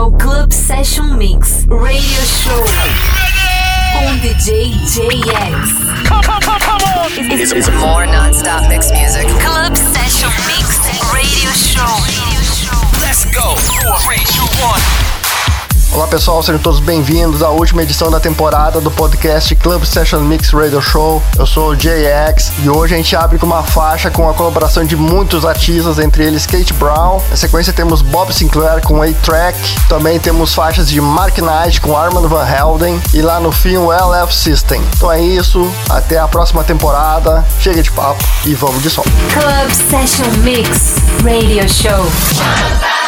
ao Club Session Mix Radio Show com DJ JX. Come, come, come, come on! It's, it's more non-stop mix music. Club Session Mix Radio Show. Let's go! Three, two, one. Olá pessoal, sejam todos bem-vindos à última edição da temporada do podcast Club Session Mix Radio Show. Eu sou o JX e hoje a gente abre com uma faixa com a colaboração de muitos artistas, entre eles Kate Brown. Na sequência temos Bob Sinclair com A-Track. Também temos faixas de Mark Knight com Armand Van Helden e lá no fim o LF System. Então é isso, até a próxima temporada. Chega de papo e vamos de som. Club Session Mix Radio Show.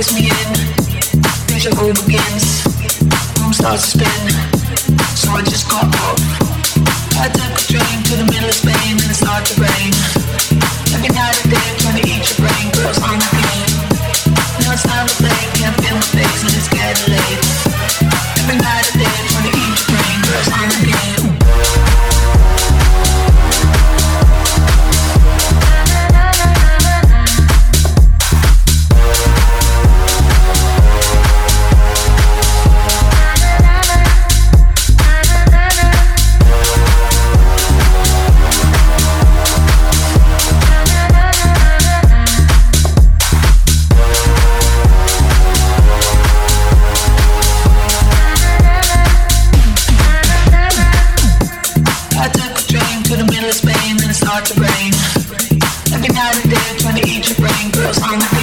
place me in. Vision all begins. Room starts to spin. So I just got up. I took a dream to the middle of Spain and it started to rain. Every night I bang, bang.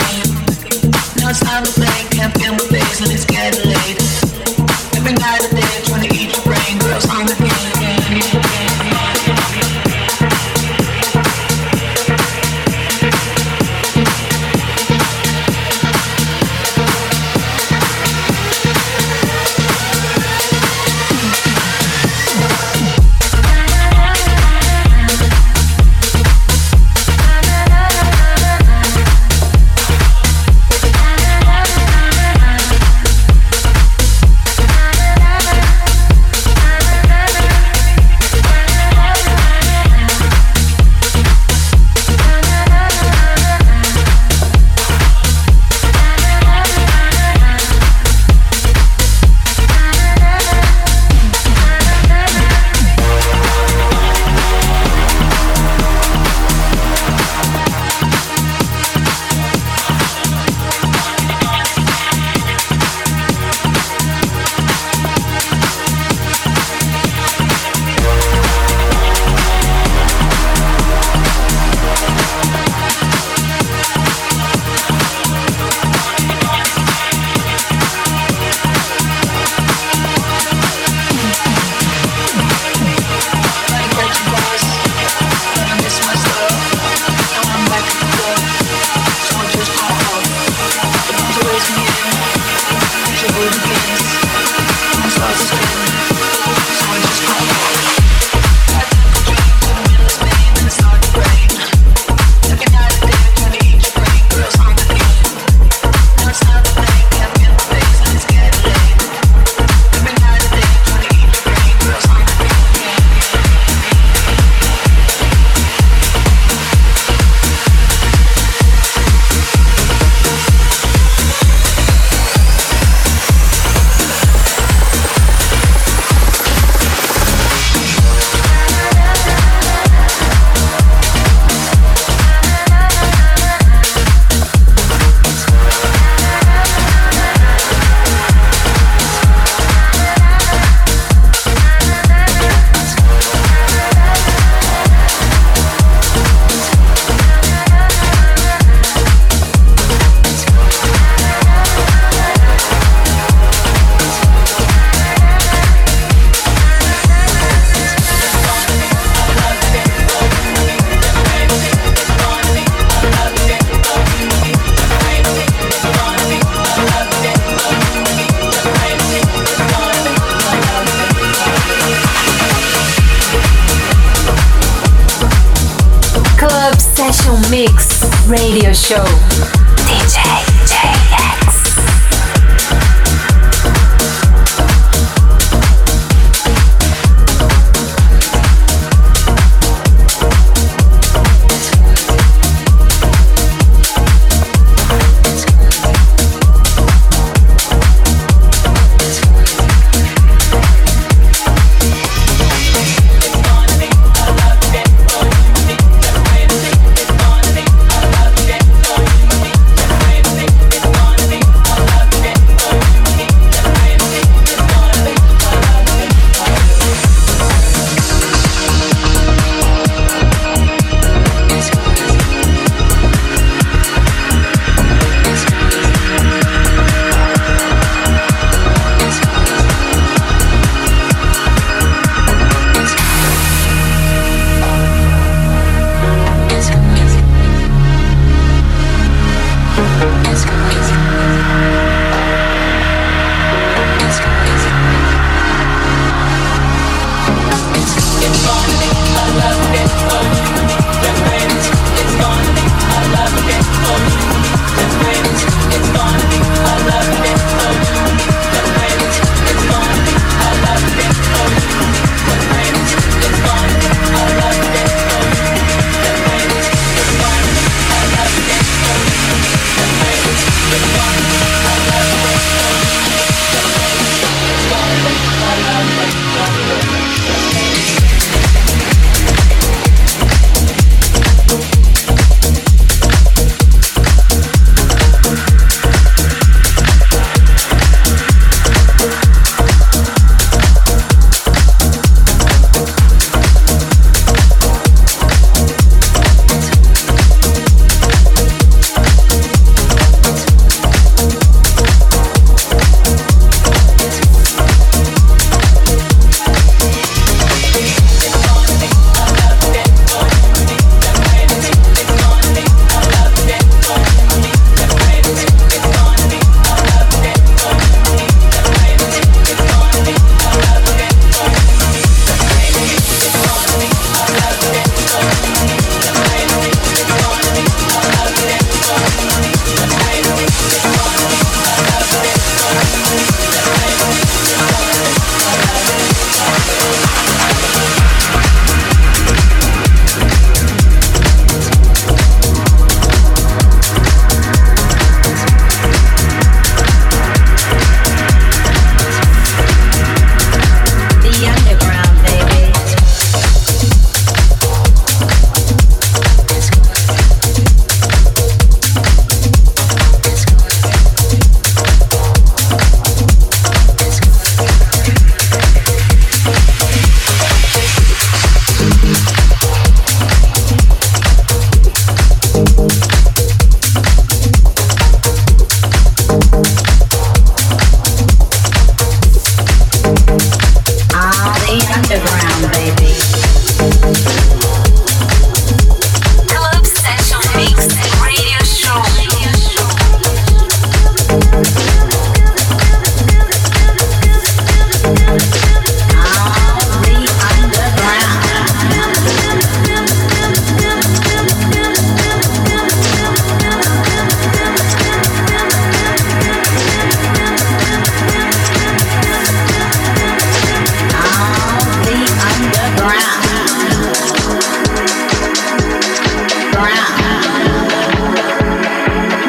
underground.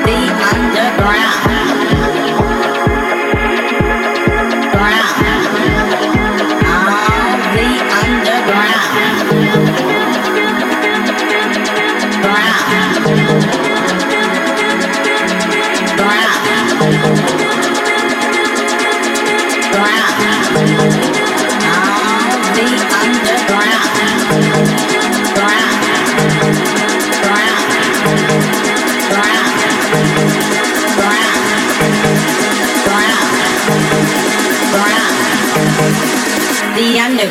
The underground.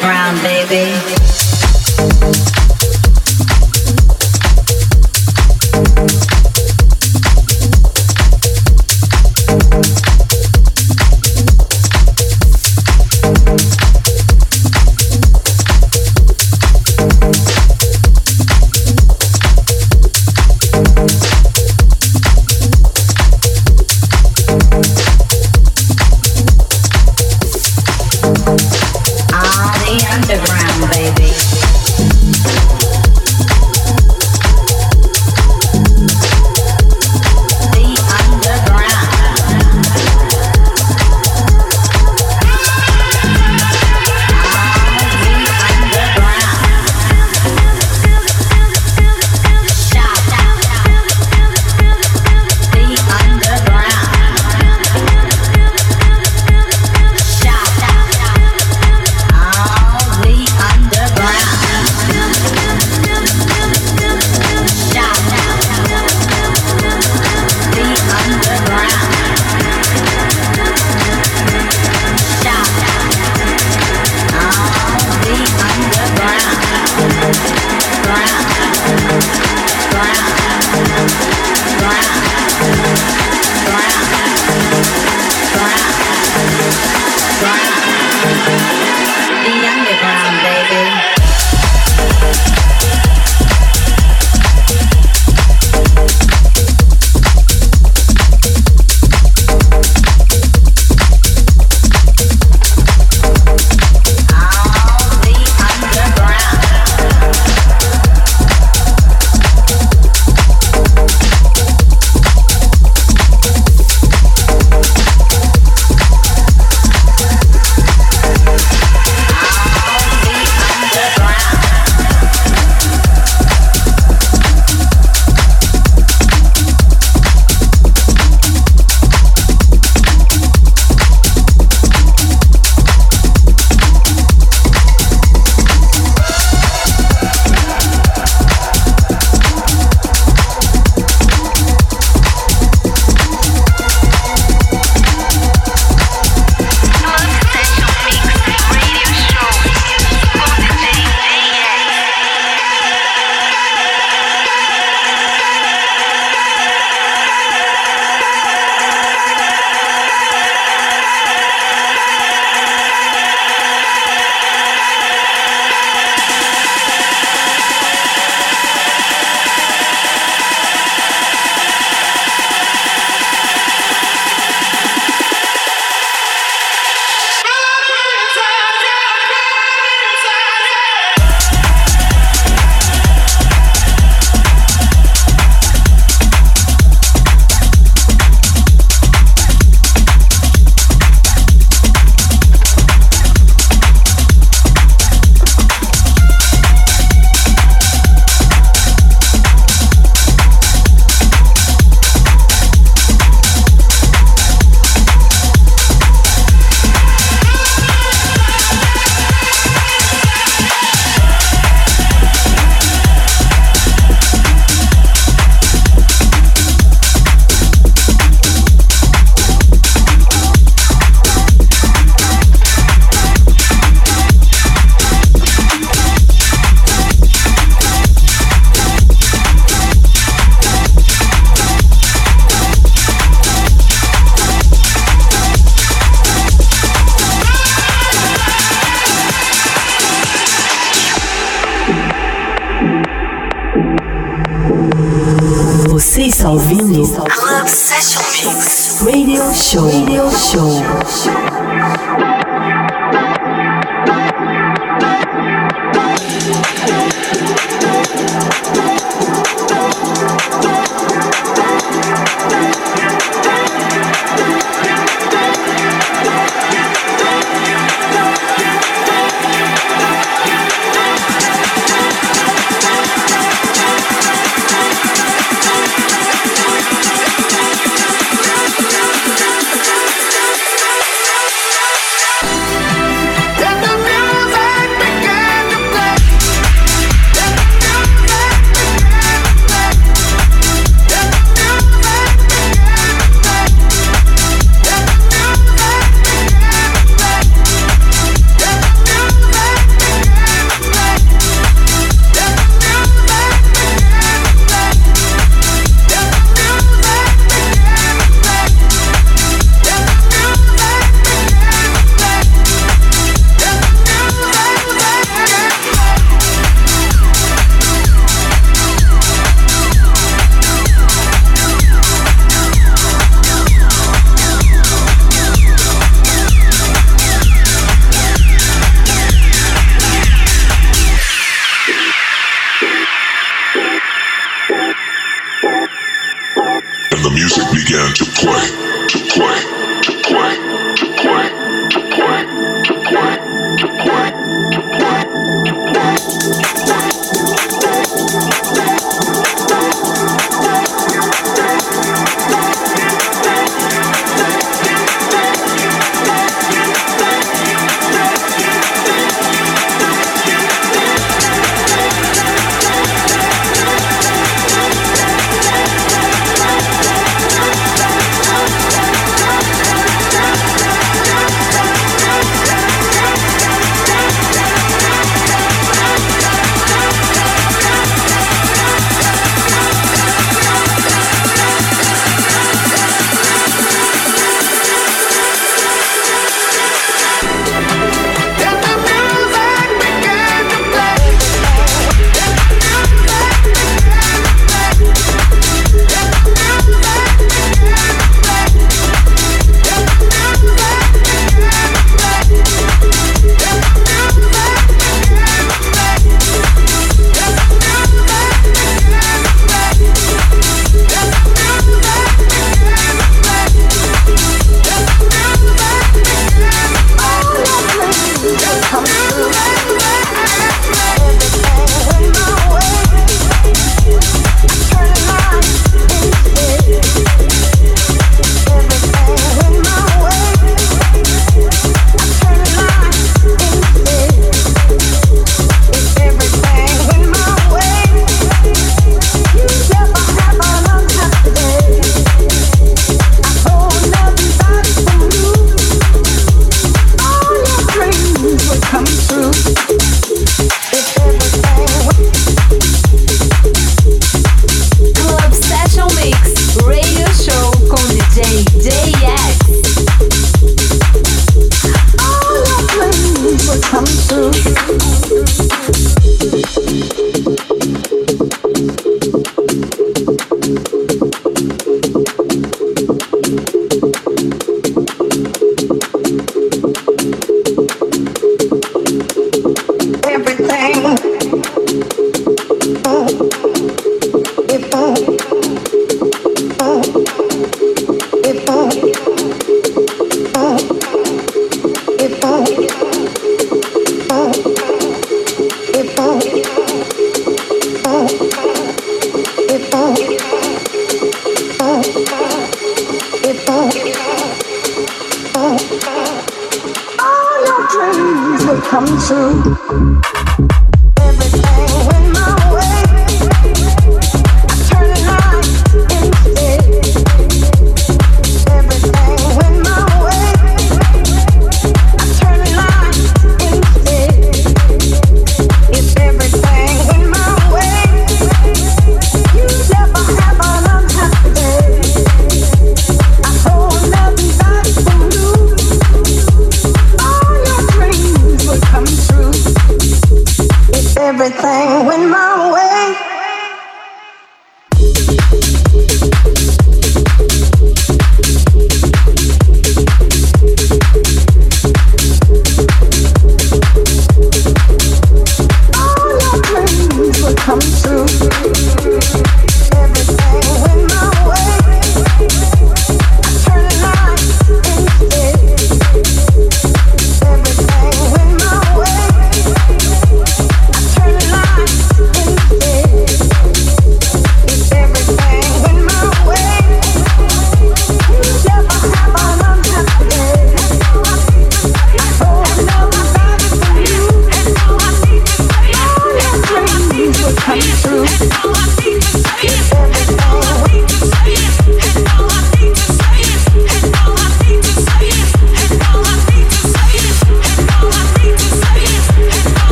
Brown baby. the underground, baby. está ouvindo Club Session Mix Radio Show. Radio Show.